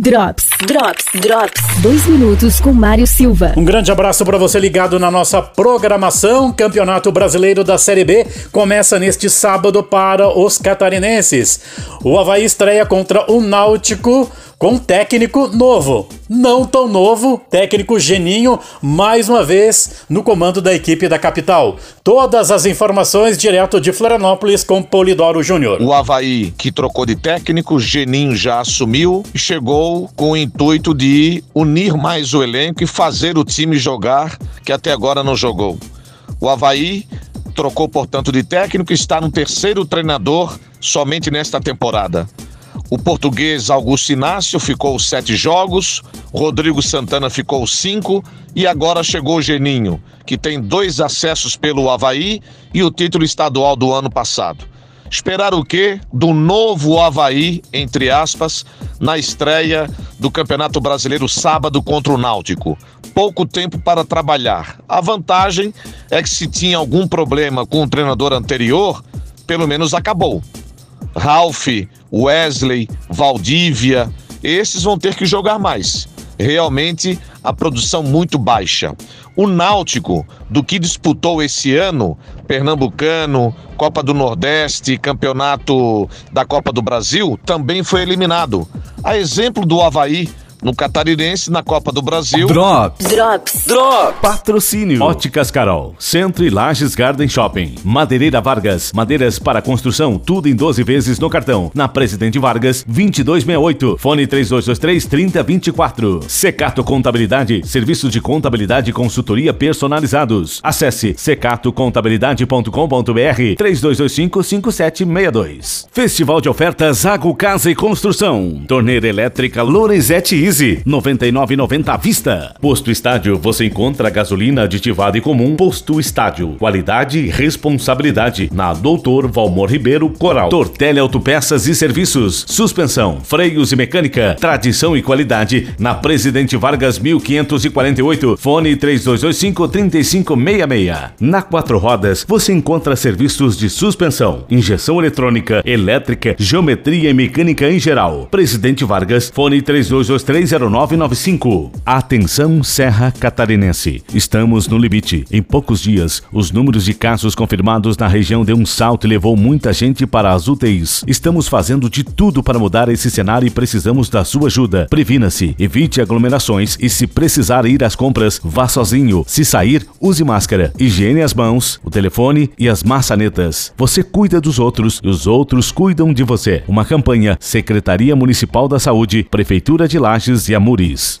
Drops, Drops, Drops. Dois minutos com Mário Silva. Um grande abraço para você ligado na nossa programação. Campeonato Brasileiro da Série B começa neste sábado para os catarinenses. O Havaí estreia contra o Náutico com um técnico novo. Não tão novo, técnico Geninho, mais uma vez no comando da equipe da capital. Todas as informações direto de Florianópolis com Polidoro Júnior. O Havaí, que trocou de técnico, Geninho já assumiu e chegou com o intuito de unir mais o elenco e fazer o time jogar, que até agora não jogou. O Havaí trocou, portanto, de técnico e está no terceiro treinador somente nesta temporada. O português Augusto Inácio ficou sete jogos, Rodrigo Santana ficou cinco e agora chegou o Geninho, que tem dois acessos pelo Havaí e o título estadual do ano passado. Esperar o quê? Do novo Havaí, entre aspas, na estreia do Campeonato Brasileiro sábado contra o Náutico. Pouco tempo para trabalhar. A vantagem é que se tinha algum problema com o treinador anterior, pelo menos acabou. Ralph, Wesley, Valdívia, esses vão ter que jogar mais. Realmente a produção muito baixa. O Náutico, do que disputou esse ano, Pernambucano, Copa do Nordeste, Campeonato da Copa do Brasil, também foi eliminado. A exemplo do Havaí, no Catarinense, na Copa do Brasil. Drops. Drops. Drops. Patrocínio. Óticas Carol. Centro e Lages Garden Shopping. Madeireira Vargas. Madeiras para construção. Tudo em 12 vezes no cartão. Na Presidente Vargas, 2268. Fone 3223 3024. Secato Contabilidade. Serviços de contabilidade e consultoria personalizados. Acesse secatocontabilidade.com.br 3225 5762. Festival de ofertas Água, Casa e Construção. Torneira elétrica Lorenzetti Easy, 99,90 à vista. Posto Estádio, você encontra gasolina aditivada e comum. Posto Estádio, qualidade e responsabilidade. Na Doutor Valmor Ribeiro, Coral. Tortelli Autopeças e Serviços. Suspensão, freios e mecânica. Tradição e qualidade. Na Presidente Vargas 1548. Fone 3225 3566. Na Quatro Rodas, você encontra serviços de suspensão, injeção eletrônica, elétrica, geometria e mecânica em geral. Presidente Vargas, fone 3223 30995. Atenção Serra Catarinense. Estamos no limite. Em poucos dias, os números de casos confirmados na região deu um salto e levou muita gente para as UTIs. Estamos fazendo de tudo para mudar esse cenário e precisamos da sua ajuda. Previna-se, evite aglomerações e se precisar ir às compras, vá sozinho. Se sair, use máscara. Higiene as mãos, o telefone e as maçanetas. Você cuida dos outros e os outros cuidam de você. Uma campanha Secretaria Municipal da Saúde, Prefeitura de Lages e Amuris.